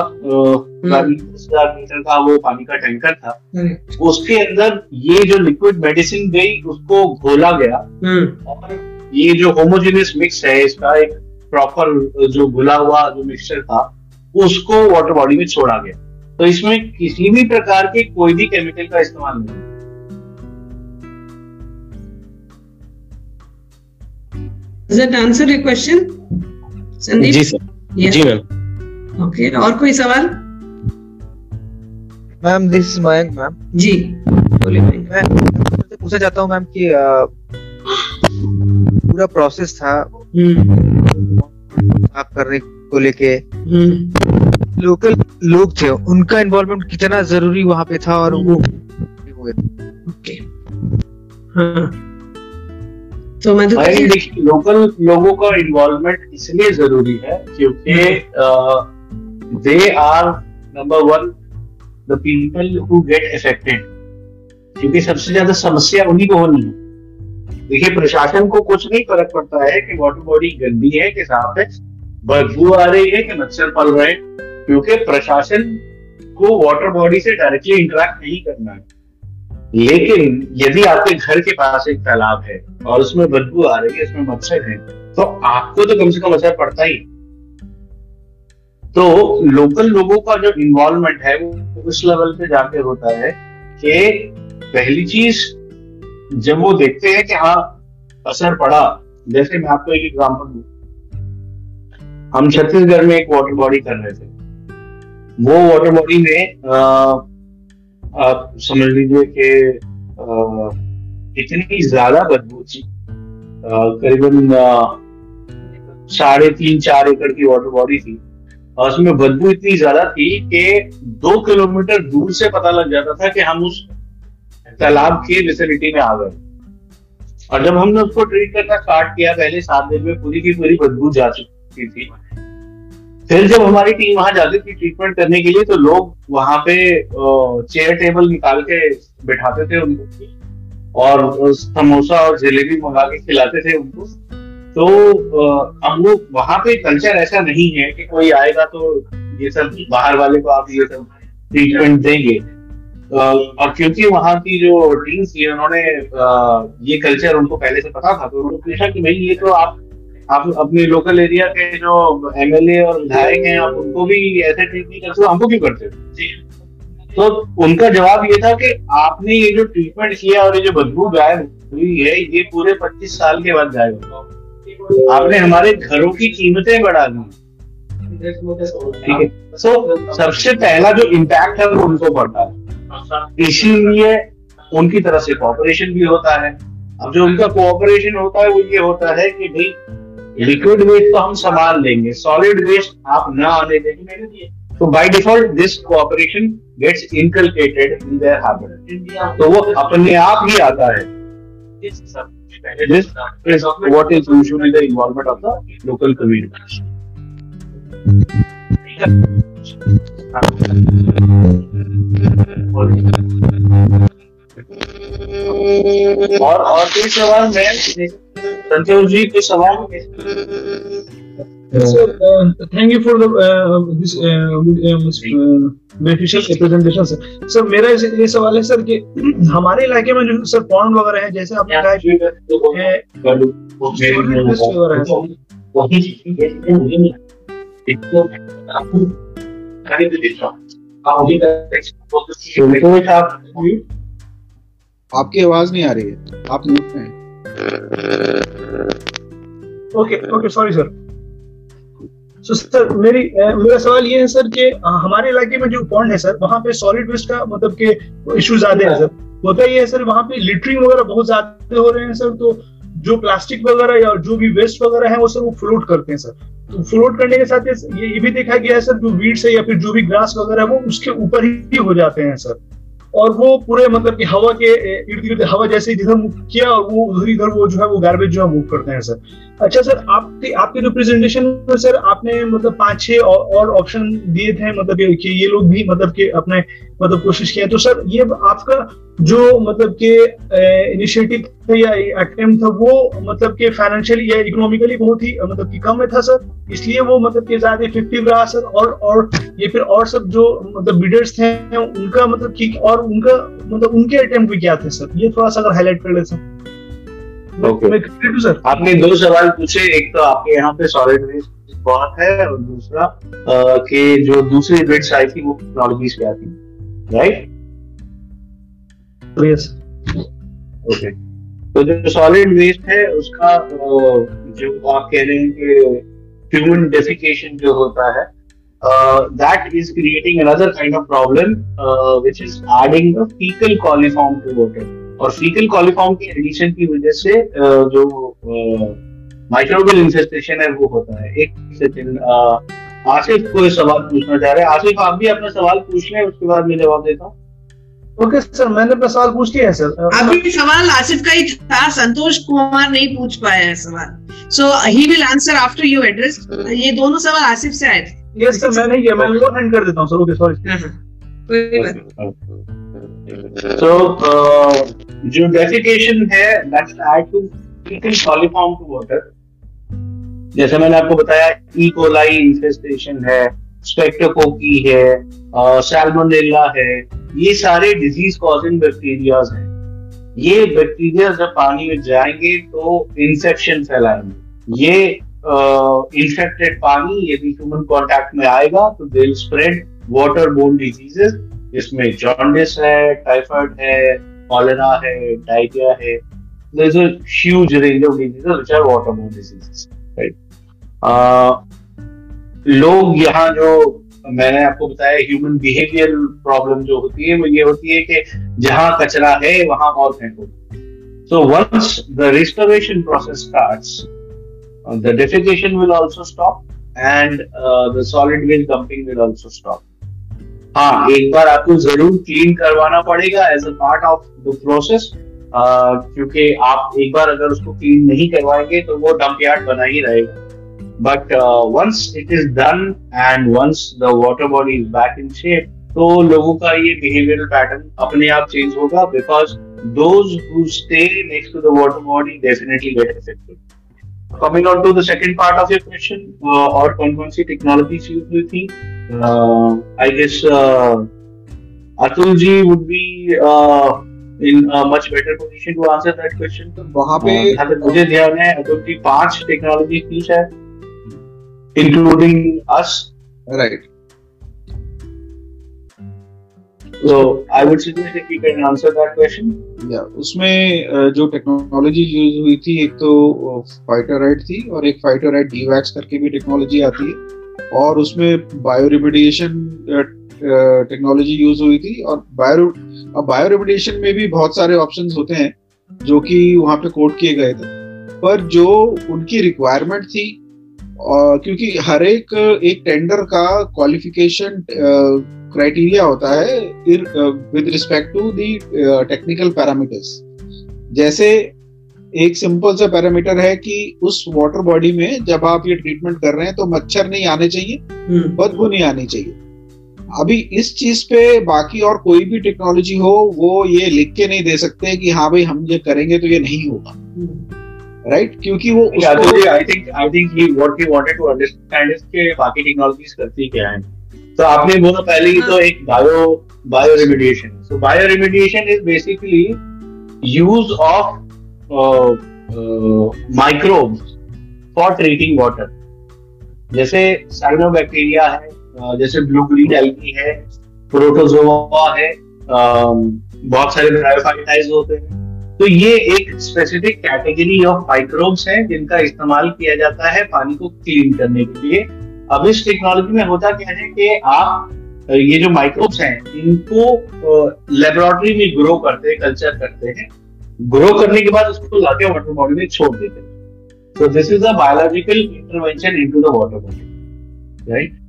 लीटर का हम्म। वो पानी का टैंकर था। हम्म। उसके अंदर ये जो लिक्विड मेडिसिन गई उसको घोला गया। हम्म। और ये जो होमोजेनियस मिक्स है इसका एक प्रॉपर जो घुला हुआ जो मिक्सचर था उसको वाटर बॉडी में छोड़ा गया। तो इसमें किसी भी प्रकार के कोई भी केमिकल का इस्तेमाल नहीं। Does that answer your question, Sandeep? जी सर, yeah. जी मैम. ओके okay, और कोई सवाल? Ma'am this is Mayank ma'am जी। बोलिए भाई। मैं आपसे पूछना चाहता हूँ मैम कि पूरा प्रोसेस था हम्म। साफ़ करने को लेके। हम्म। लोकल लोग थे उनका इन्वॉल्वमेंट कितना ज़रूरी वहाँ पे था और वो हुए। ओके हाँ। तो मैं तो भाई देखिए लोकल लोगों का इन्वॉल्वमेंट इसलिए ज़रूरी है क्योंकि they are number one the people who get affected क्योंकि सबसे ज़्यादा समस्या उन्हीं को होनी है। देखिए, प्रशासन को कुछ नहीं फ़र्क पड़ता है कि वाटर बॉडी गंदी है कि साफ़ है, बदबू आ रही है कि मच्छर पल रहे हैं, क्योंकि प्रशासन को वाटर बॉडी से डायरेक्टली इंटरेक्ट नहीं करना है। लेकिन यदि आपके घर के पास एक तालाब है और उसमें बदबू आ रही है, उसमें मच्छर है तो आपको तो कम से कम असर पड़ता ही। तो लोकल लोगों का जो इन्वॉल्वमेंट है, वो उस लेवल पे जाके होता है कि पहली चीज़, जब वो देखते हैं कि हाँ असर पड़ा। जैसे मैं आपको एक एग्जांपल दूँ। हम छत्तीसगढ़ में एक वाटर बॉडी कर रहे थे। वो वाटर बॉडी में आप समझ लीजिए कि इतनी ज़्यादा बदबू थी। करीबन साढ़े तीन, चार एकड़ की वाटर बॉडी थी। और उसमें बदबू इतनी ज़्यादा थी कि दो किलोमीटर दूर से पता लग जाता था कि हम उस तालाब की विसिनिटी में आ गए। और जब हमने उसको ट्रीट करना स्टार्ट किया, पहले सात दिन में पूरी की पूरी बदबू जा चुकी थी। फिर जब हमारी टीम वहाँ जाती थी ट्रीटमेंट करने के लिए तो लोग वहाँ पे चेयर टेबल निकाल के बिठाते थे उनको। और समोसा और जलेबी मंगा के खिलाते थे उनको। तो हम लोग वहाँ पे कल्चर ऐसा नहीं है कि कोई आएगा तो ये सब बाहर वाले को आप ये सब ट्रीटमेंट देंगे। और क्योंकि वहाँ की जो टीम थी उन्होंने ये कल्चर उनको पहले से पता था तो उन्होंने पूछा कि भाई ये तो आप आप अपने लोकल एरिया के जो एमएलए और विधायक हैं आप उनको भी ऐसे ट्रीट नहीं करते हो हमको क्यों करते? हो तो उनका जवाब ये था कि आपने ये जो ट्रीटमेंट किया और ये जो बदबू गायब हुई है ये पूरे 25 साल के बाद गायब हुआ। आपने हमारे घरों की कीमतें बढ़ा दी। ठीक है। सो सबसे पहला जो इम्पैक्ट है, वो उनको पड़ता है इसीलिए उनकी तरफ़ से कोऑपरेशन भी होता है। अब जो उनका कोऑपरेशन होता है, वो ये होता है कि भाई लिक्विड वेस्ट तो हम संभाल लेंगे सॉलिड वेस्ट आप ना आने देंगे तो by default this cooperation gets inculcated in their habit तो वो अपने आप ही आता है। This is what is usually the involvement of the local community. और और कोई सवाल मैं संतोष जी कोई सवाल Sir, uh, thank you beneficial presentation sir. Sir मेरा ये सवाल है सर कि हमारे इलाके में जो सर पॉन्ड वगैरह है जैसे आपने कहा आपकी आवाज़ नहीं आ रही है आप म्यूट में okay okay sorry sir so sir मेरी मेरा सवाल ये है सर कि हमारे इलाके में जो पॉन्ड है सर वहाँ पे सॉलिड वेस्ट का मतलब के इशू ज़्यादा है सर होता ये है सर वहाँ पे लिटरिंग वगैरह बहुत ज़्यादा हो रहे हैं सर तो जो प्लास्टिक वगैरह या जो भी वेस्ट वगैरह है, वो सर वो फ्लोट करते हैं सर तो फ्लोट करने के साथ ये ये भी देखा गया है सर जो वीड्स है या फिर जो भी ग्रास वगैरह है, वो उसके ऊपर ही हो जाते हैं सर और वो पूरे मतलब कि हवा के इर्द गिर्द हवा जैसे जिधर मूव किया और वो उधर इधर वो जो है, वो गार्बेज जो है मूव करते हैं सर अच्छा सर आपके आपके जो प्रेजेंटेशन में सर आपने मतलब पाँच छह और, और ऑप्शन दिए थे मतलब कि ये लोग भी मतलब कि अपने मतलब कोशिश किया तो सर ये आपका जो मतलब के इनिशिएटिव था या अटेम्प्ट था वो मतलब के फाइनेंशियली या इकोनॉमिकली बहुत ही मतलब कि कम में था सर इसलिए वो मतलब कि ज़्यादा इफ़ेक्टिव रहा सर और और ये फिर और सब जो मतलब बिडर्स थे उनका मतलब कि और उनका मतलब उनके अटेम्प्ट भी क्या थे सर ये थोड़ा सा अगर हाईलाइट कर ले सर हूँ, सर। आपने दो सवाल पूछे एक तो आपके यहाँ पे सॉलिड वेस्ट बहुत है और दूसरा कि जो दूसरी बिट्स आई थी वो टेक्नोलॉजीज़ क्या थी राइट यस ओके तो जो सॉलिड वेस्ट है उसका जो आप कह रहे हैं कि ह्यूमन डेफिकेशन जो होता है that is creating another kind of problem which is adding the faecal coliform to water और फीकल कॉलिफॉर्म की एडिशन की वजह से जो माइक्रोबियल uh, इन्फेस्टेशन है वो होता है। एक सेकंड आसिफ कोई सवाल पूछना चाह रहे हैं। आसिफ आप भी अपना सवाल पूछ लें उसके बाद मैं जवाब देता हूँ। ओके सर मैंने अपना सवाल पूछ लिया है सर। अभी सवाल आसिफ का ही था संतोष कुमार नहीं पूछ पाया है सवाल। So he will answer after you address ये दोनों सवाल आसिफ से आए थे। यस सर मैंने किया मैं वो हैंड कर देता हूँ सर ओके सॉरी हाँ, हाँ। कोई बात तो जो डेफिकेशन है that's add to faecal coliform to water जैसे मैंने आपको बताया ई कोलाई इन्फेस्टेशन है स्पेक्टोकोकी है सैल्मोनेला है, ये सारे डिज़ीज़ कॉजिंग बैक्टीरियाज हैं। ये बैक्टीरिया जब पानी में जाएँगे तो इंफेक्शन फैलाएँगे। ये इंफेक्टेड पानी यदि ह्यूमन कांटेक्ट में आएगा तो they spread water borne diseases जिसमें जॉन्डिस है टाइफाइड है कॉलेरा है डायरिया है there's a huge range of diseases which are waterborne diseases right? Uh, लोग यहाँ जो मैंने आपको बताया ह्यूमन बिहेवियर प्रॉब्लम जो होती है वो ये होती है कि जहाँ कचरा है वहाँ और फेंको। So once the restoration process starts the defecation will also stop and the solid waste dumping will also stop हाँ एक बार आपको ज़रूर क्लीन करवाना पड़ेगा as a part of the process क्योंकि आप एक बार अगर उसको क्लीन नहीं करवाएँगे तो वो डंप यार्ड बना ही रहेगा। But once it is done and once the the body is back in shape तो लोगों का ये बिहेवियरल पैटर्न अपने आप चेंज होगा because those who stay next to the water body definitely get affected coming on to the second part of your question और कौन कौन सी टेक्नोलॉजी यूज़ हुई थी I guess Atul ji would be in a much better position to answer that question. तो वहाँ पे अगर मुझे ध्यान है अतुल जी पाँच टेक्नोलॉजी थी शायद including us. Right. So I would suggest if you can answer that question. Yeah, उसमें जो टेक्नोलॉजी यूज़ हुई थी एक तो फाइटोराइड थी और एक फाइटोराइड डीवैक्स करके भी टेक्नोलॉजी आती है और उसमें बायो रिमिडिएशन टेक्नोलॉजी यूज़ हुई थी और बायो अब बायो रिमिडिएशन में भी बहुत सारे ऑप्शंस होते हैं जो कि वहाँ पे कोड किए गए थे पर जो उनकी रिक्वायरमेंट थी क्योंकि हर एक एक टेंडर का क्वालिफिकेशन क्राइटेरिया होता है with respect to the technical parameters जैसे एक सिंपल सा पैरामीटर है कि उस वाटर बॉडी में जब आप ये ट्रीटमेंट कर रहे हैं तो मच्छर नहीं आने चाहिए हम्म। बदबू नहीं आनी चाहिए अभी इस चीज़ पे बाकी और कोई भी टेक्नोलॉजी हो वो ये लिख के नहीं दे सकते कि हाँ भाई हम ये करेंगे तो ये नहीं होगा हम्म। राइट क्योंकि वो I think I think he what he wanted to understand is के बाकी टेक्नोलॉजीज़ करती क्या है। तो आपने बोला पहले ही तो एक bio bioremediation so bioremediation is basically use of microbes for treating water जैसे साइनोबैक्टीरिया है uh, जैसे ब्लू ग्रीन एल्गी है प्रोटोजोआ है um, बहुत सारे ब्रायोफाइटाइज होते हैं। तो ये एक स्पेसिफिक कैटेगरी ऑफ़ माइक्रोब्स है जिनका इस्तेमाल किया जाता है पानी को क्लीन करने के लिए। अब इस टेक्नोलॉजी में होता क्या है कि आप ये जो माइक्रोब्स हैं इनको लेबोरेटरी में ग्रो करते हैं कल्चर करते हैं। ग्रो करने के बाद उसको लाके वाटर बॉडी में छोड़ देते हैं। तो this is a biological intervention into the water body right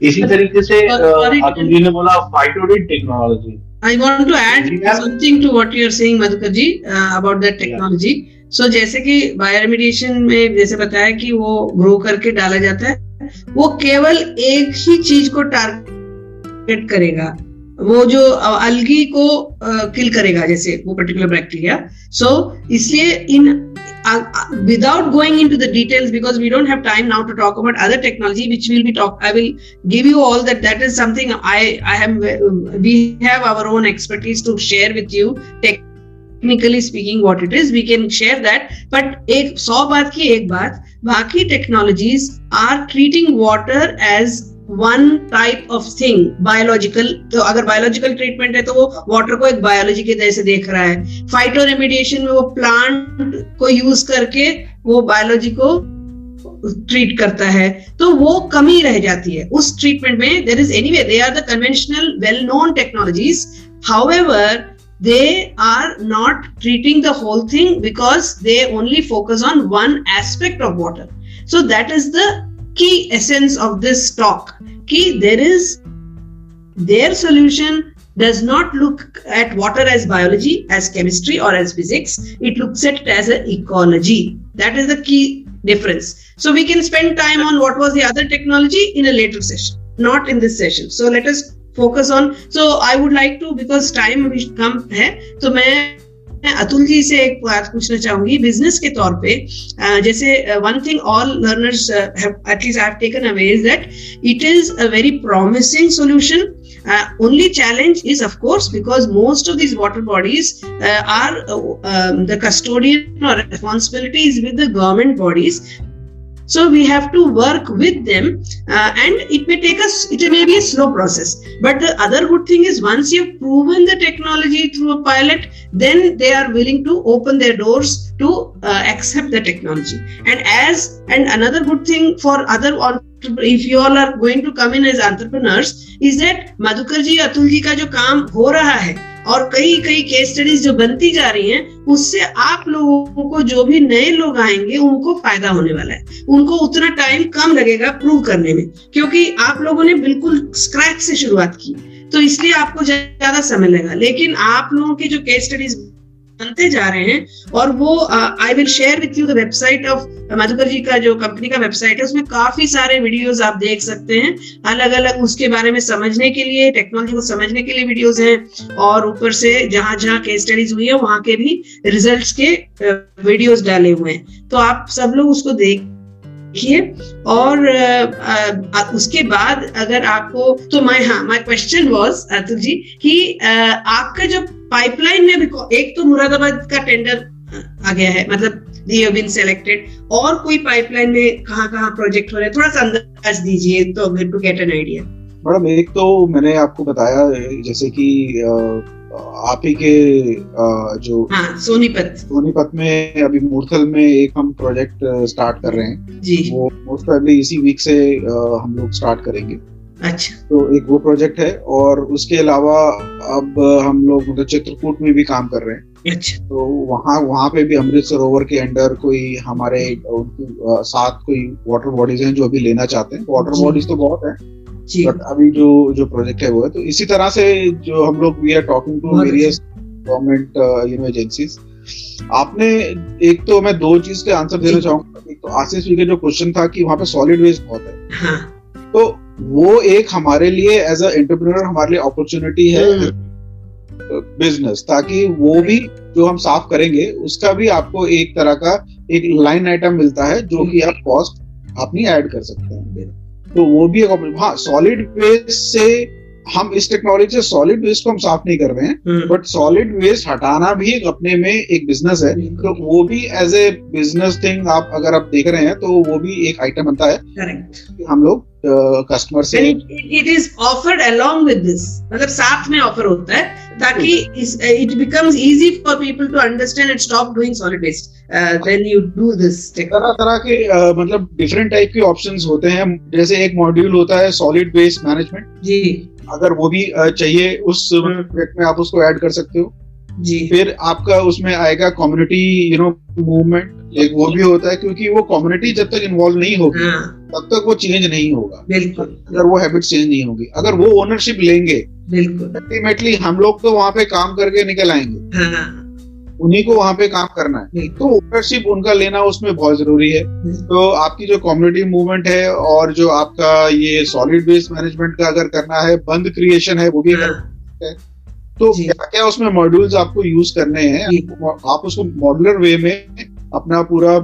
इसी तरीके से अतुल जी ने बोला phytodin technology I want to add something to what you're saying, Madhukar ji, uh, about that technology. Yeah. So so, जैसे कि बायोरेमिडिएशन में जैसे बताया कि वो ग्रो करके डाला जाता है वो केवल एक ही चीज़ को टारगेट करेगा वो जो अलगी को किल करेगा जैसे वो पर्टिकुलर बैक्टीरिया सो so, इसलिए इन uh, without going into the details because we don't have time now to talk about other technology which will be talk i will give you all that that is something i i am we have our own expertise to share with you technically speaking what it is we can share that but एक सौ बात की एक बात बाकी technologies are treating water as one type of thing biological तो अगर बायोलॉजिकल ट्रीटमेंट है तो वो वाटर को एक बायोलॉजी के तरह से देख रहा है। फाइटो रेमिडिएशन में वो प्लांट को यूज़ करके वो बायोलॉजी को ट्रीट करता है। तो वो कमी रह जाती है। उस ट्रीटमेंट में there is any way they are the conventional well known technologies however they are not treating the whole thing because they only focus on one aspect of water so that is the key essence of this talk key there is their solution does not look at water as biology as chemistry or as physics. It looks at it as an ecology. That is the key difference. So we can spend time on what was the other technology in a later session not in this session. So let us focus on so i would like to because time we come here, so main मैं अतुल जी से एक बात पूछना चाहूँगी बिज़नेस के तौर पे जैसे one thing all learners at least I have taken away is that it is a very promising solution uh, only challenge is of course because most of these water bodies uh, are uh, um, the custodian or responsibility is with the government bodies So we have to work with them, uh, and it may take us. It may be a slow process. But the other good thing is once you've proven the technology through a pilot, then they are willing to open their doors to uh, accept the technology. And as and another good thing for other on if you all are going to come in as entrepreneurs is that Madhukarji, atul ji ka jo kaam ho raha hai और कई कई केस स्टडीज़ जो बनती जा रही हैं, उससे आप लोगों को जो भी नए लोग आएँगे, उनको फ़ायदा होने वाला है। उनको उतना टाइम कम लगेगा प्रूव करने में, क्योंकि आप लोगों ने बिल्कुल स्क्रैच से शुरुआत की। तो इसलिए आपको ज़्यादा समय लगेगा लेकिन आप लोगों के जो केस स्टडीज़ बनते जा रहे हैं और वो I will share with you the website of Madhukar ji का जो कंपनी का वेबसाइट है, उसमें काफ़ी सारे वीडियोस आप देख सकते हैं। अलग अलग उसके बारे में समझने के लिए टेक्नोलॉजी को समझने के लिए वीडियोस हैं और ऊपर से जहाँ जहाँ केस स्टडीज़ हुई है, वहाँ के भी रिज़ल्ट के वीडियोज़ डाले हुए हैं। तो आप सब लोग उसको देख देखिए और अ, अ, उसके बाद अगर आपको तो मैं हाँ my question was Atul ji कि आपका जो पाइपलाइन में भी एक तो मुरादाबाद का टेंडर आ गया है मतलब बीन सिलेक्टेड और कोई पाइपलाइन में कहाँ कहाँ प्रोजेक्ट हो रहे हैं थोड़ा सा अंदाज दीजिए तो to get an idea madam एक तो मैंने आपको बताया जैसे कि आप ही के जो हाँ सोनीपत। सोनीपत में अभी मूर्थल में एक हम प्रोजेक्ट स्टार्ट कर रहे हैं। जी। वो मोस्ट प्रोबेबली इसी वीक से हम लोग स्टार्ट करेंगे। अच्छा। तो एक वो प्रोजेक्ट है और उसके अलावा अब हम लोग मतलब चित्रकूट में भी काम कर रहे हैं। अच्छा। तो वहाँ वहाँ पे भी अमृत सरोवर के अंडर कोई हमारे उनकी सात कोई वाटर बॉडीज हैं जो अभी लेना चाहते हैं। वाटर बॉडीज तो बहुत है बट अभी जो जो प्रोजेक्ट है वो है तो इसी तरह से जो हम लोग we are talking to various government you know agencies आपने एक तो मैं दो चीज़ के आंसर देना चाहूँगा। एक तो आशीष जी का जो क्वेश्चन था कि वहाँ पे सॉलिड वेस्ट बहुत है। हाँ। तो वो एक हमारे लिए एज अ एंटरप्रेन्योर हमारे लिए अपॉर्चुनिटी है हम्म। बिज़नेस ताकि वो भी जो हम साफ़ करेंगे उसका भी आपको एक तरह का एक लाइन आइटम मिलता है जो कि आप कॉस्ट अपनी ऐड कर सकते हैं। तो वो भी एक हाँ सॉलिड वेस्ट से हम इस टेक्नोलॉजी से सॉलिड वेस्ट को हम साफ़ नहीं कर रहे हैं बट सॉलिड वेस्ट हटाना भी एक अपने में एक बिज़नेस है। तो वो भी एज ए बिज़नेस थिंग आप अगर आप देख रहे हैं तो वो भी एक आइटम बनता है. कि हम लोग कस्टमर से it is offered along with this मतलब साथ में ऑफ़र होता है। ताकि it becomes easy for people to understand and stop doing solid waste when you do this तरह तरह के अ, मतलब डिफरेंट टाइप के ऑप्शंस होते हैं। जैसे एक मॉड्यूल होता है सॉलिड वेस्ट मैनेजमेंट जी। अगर वो भी अ, चाहिए उस हम्म। प्रोजेक्ट में आप उसको ऐड कर सकते हो। जी। फिर आपका उसमें आएगा कम्युनिटी यू नो मूवमेंट एक वो भी होता है क्योंकि वो कम्युनिटी जब तक इन्वॉल्व नहीं होगी हाँ। तब तक वो चेंज नहीं होगा। बिल्कुल। अगर वो हैबिट चेंज नहीं होगी। अगर वो ओनरशिप लेंगे बिल्कुल। अल्टीमेटली हम लोग तो वहाँ पे काम करके निकल आएँगे। हाँ। उन्हीं को वहाँ पे काम करना है। तो ओनरशिप उनका लेना उसमें बहुत ज़रूरी है। तो आपकी जो कम्युनिटी मूवमेंट है और जो आपका ये सॉलिड वेस्ट मैनेजमेंट का अगर करना है बंद क्रिएशन है वो भी अगर हाँ, तो क्या क्या उसमें मॉड्यूल्स आपको यूज़ करने हैं? आप उसको मॉड्यूलर वे में अपना पूरा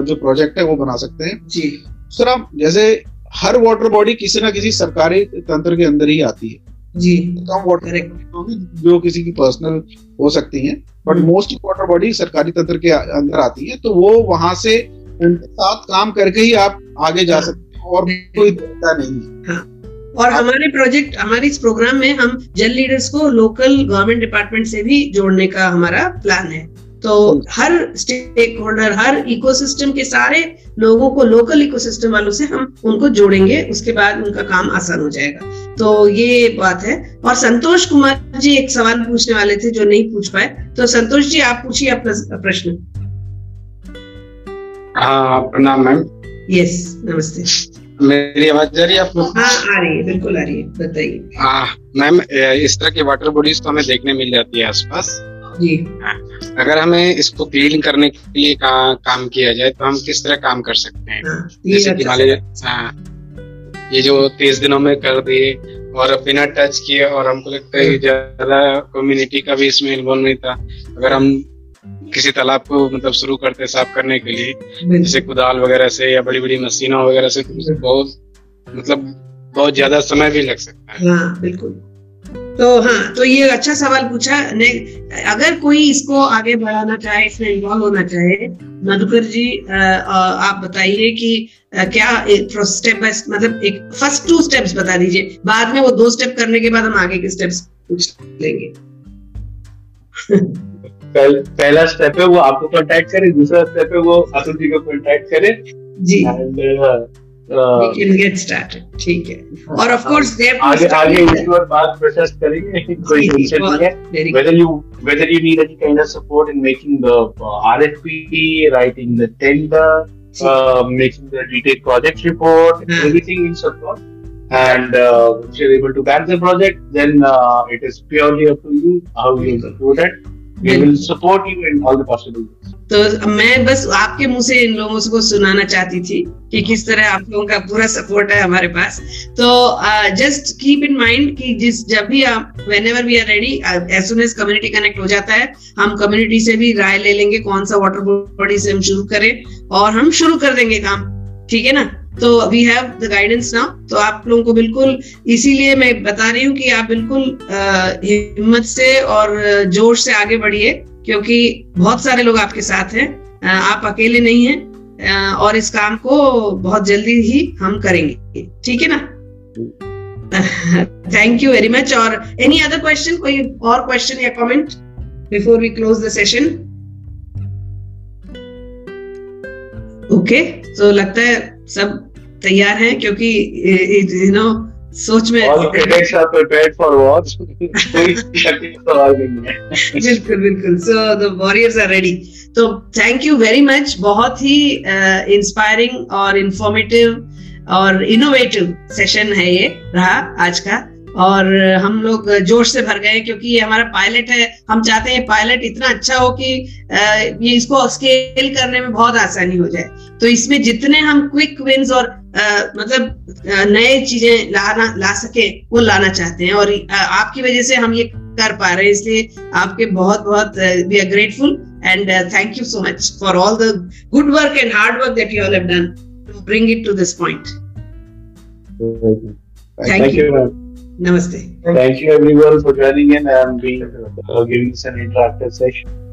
जो प्रोजेक्ट है वो बना सकते हैं। जी। दूसरा जैसे हर वाटर बॉडी किसी ना किसी सरकारी तंत्र के अंदर ही आती है। जी। कम वाटर करेक्ट जो किसी की पर्सनल हो सकती हैं बट। मोस्ट वाटर बॉडी सरकारी तंत्र के अंदर आती है तो वो वहाँ से उनके साथ काम करके ही आप आगे जा हाँ। सकते हैं और कोई तरीका नहीं है। हाँ। और हमारे प्रोजेक्ट हमारे इस प्रोग्राम में हम जल लीडर्स को लोकल गवर्नमेंट डिपार्टमेंट से भी जोड़ने का हमारा प्लान है। तो हर स्टेक होल्डर हर इकोसिस्टम के सारे लोगों को लोकल इकोसिस्टम वालों से हम उनको जोड़ेंगे उसके बाद उनका काम आसान हो जाएगा। तो ये बात है। और संतोष कुमार जी एक सवाल पूछने वाले थे जो नहीं पूछ पाए। तो संतोष जी आप पूछिए अपना प्रश्न। हाँ प्रणाम मैम? यस नमस्ते। मेरी आवाज़ जा रही है आपको? हाँ आ रही है बिल्कुल आ रही है। बताइए। हाँ मैम इस तरह की वाटर बॉडीज तो हमें देखने मिल जाती है आसपास। जी। अगर हमें इसको क्लीन करने के लिए का, काम किया जाए तो हम किस तरह काम कर सकते हैं? हाँ, जैसे कि अच्छा मान लीजिए हाँ, ये जो तीस दिनों में कर दिए और बिना टच किए और हमको लगता है ज़्यादा कम्युनिटी का भी इसमें इन्वॉल्व नहीं था। अगर हम किसी तालाब को मतलब शुरू करते साफ़ करने के लिए जैसे कुदाल वगैरह से या बड़ी बड़ी मशीनों वगैरह से बहुत मतलब बहुत ज़्यादा समय भी लग सकता है। हाँ बिल्कुल। तो हाँ तो ये अच्छा सवाल पूछा। ने अगर कोई इसको आगे बढ़ाना चाहे इसमें इन्वॉल्व होना चाहे मधुकर जी अ, अ, आप बताइए कि अ, क्या स्टेप बाय मतलब एक फ़र्स्ट टू स्टेप्स बता दीजिए। बाद में वो दो स्टेप करने के बाद हम आगे के स्टेप्स पूछ लेंगे। पहल, पहला स्टेप है वो आपको कांटेक्ट करे दूसरा स्टेप है वो अतुल जी को कांटेक्ट करे। जी। And we can get started ठीक है और ऑफ कोर्स आगे आगे इसके बाद बात डिस्कस करेंगे [LAUGHS] कोई टेंशन नहीं है very whether you whether you need any kind of support in making the uh, RFP, writing the tender, uh, making the detailed project report, Hmm. everything in support. And uh, if you're able to back the project, then uh, it is purely up to you how you support it. We will support you in all the possible ways. तो मैं बस आपके मुँह से इन लोगों को सुनाना चाहती थी कि किस तरह आप लोगों का पूरा सपोर्ट है हमारे पास। तो जस्ट कीप इन माइंड कि जिस, जब भी आप whenever we are ready as soon as community connect हो जाता है, हम कम्युनिटी से भी राय ले लेंगे कौन सा वाटर बॉडी से हम शुरू करें, और हम शुरू कर देंगे काम। ठीक है ना? तो we have the guidance now तो आप लोगों को बिल्कुल, इसीलिए मैं बता रही हूँ कि आप बिल्कुल हिम्मत से और जोश से आगे बढ़िए, क्योंकि बहुत सारे लोग आपके साथ हैं। आप अकेले नहीं हैं। और इस काम को बहुत जल्दी ही हम करेंगे। ठीक है ना? थैंक यू वेरी मच और एनी अदर क्वेश्चन कोई और क्वेश्चन या comment before we close the session okay तो लगता है सब तैयार हैं क्योंकि यू नो सोच में है. बिल्कुल बिल्कुल। So the warriors are ready तो थैंक यू वेरी मच बहुत ही इंस्पायरिंग और इंफॉर्मेटिव और इनोवेटिव सेशन है ये रहा आज का। और हम लोग जोश से भर गए क्योंकि ये हमारा पायलट है। हम चाहते हैं पायलट इतना अच्छा हो कि ये इसको स्केल करने में बहुत आसानी हो जाए। तो इसमें जितने हम क्विक विंस और मतलब नए चीज़ें लाना ला सके वो लाना चाहते हैं और आपकी वजह से हम ये कर पा रहे हैं इसलिए आपके बहुत बहुत we are grateful and thank you so much for all the good work and hard work that you all have done to bring it to this point Thank you. नमस्ते Thank you everyone for joining in and being uh, giving us an interactive session.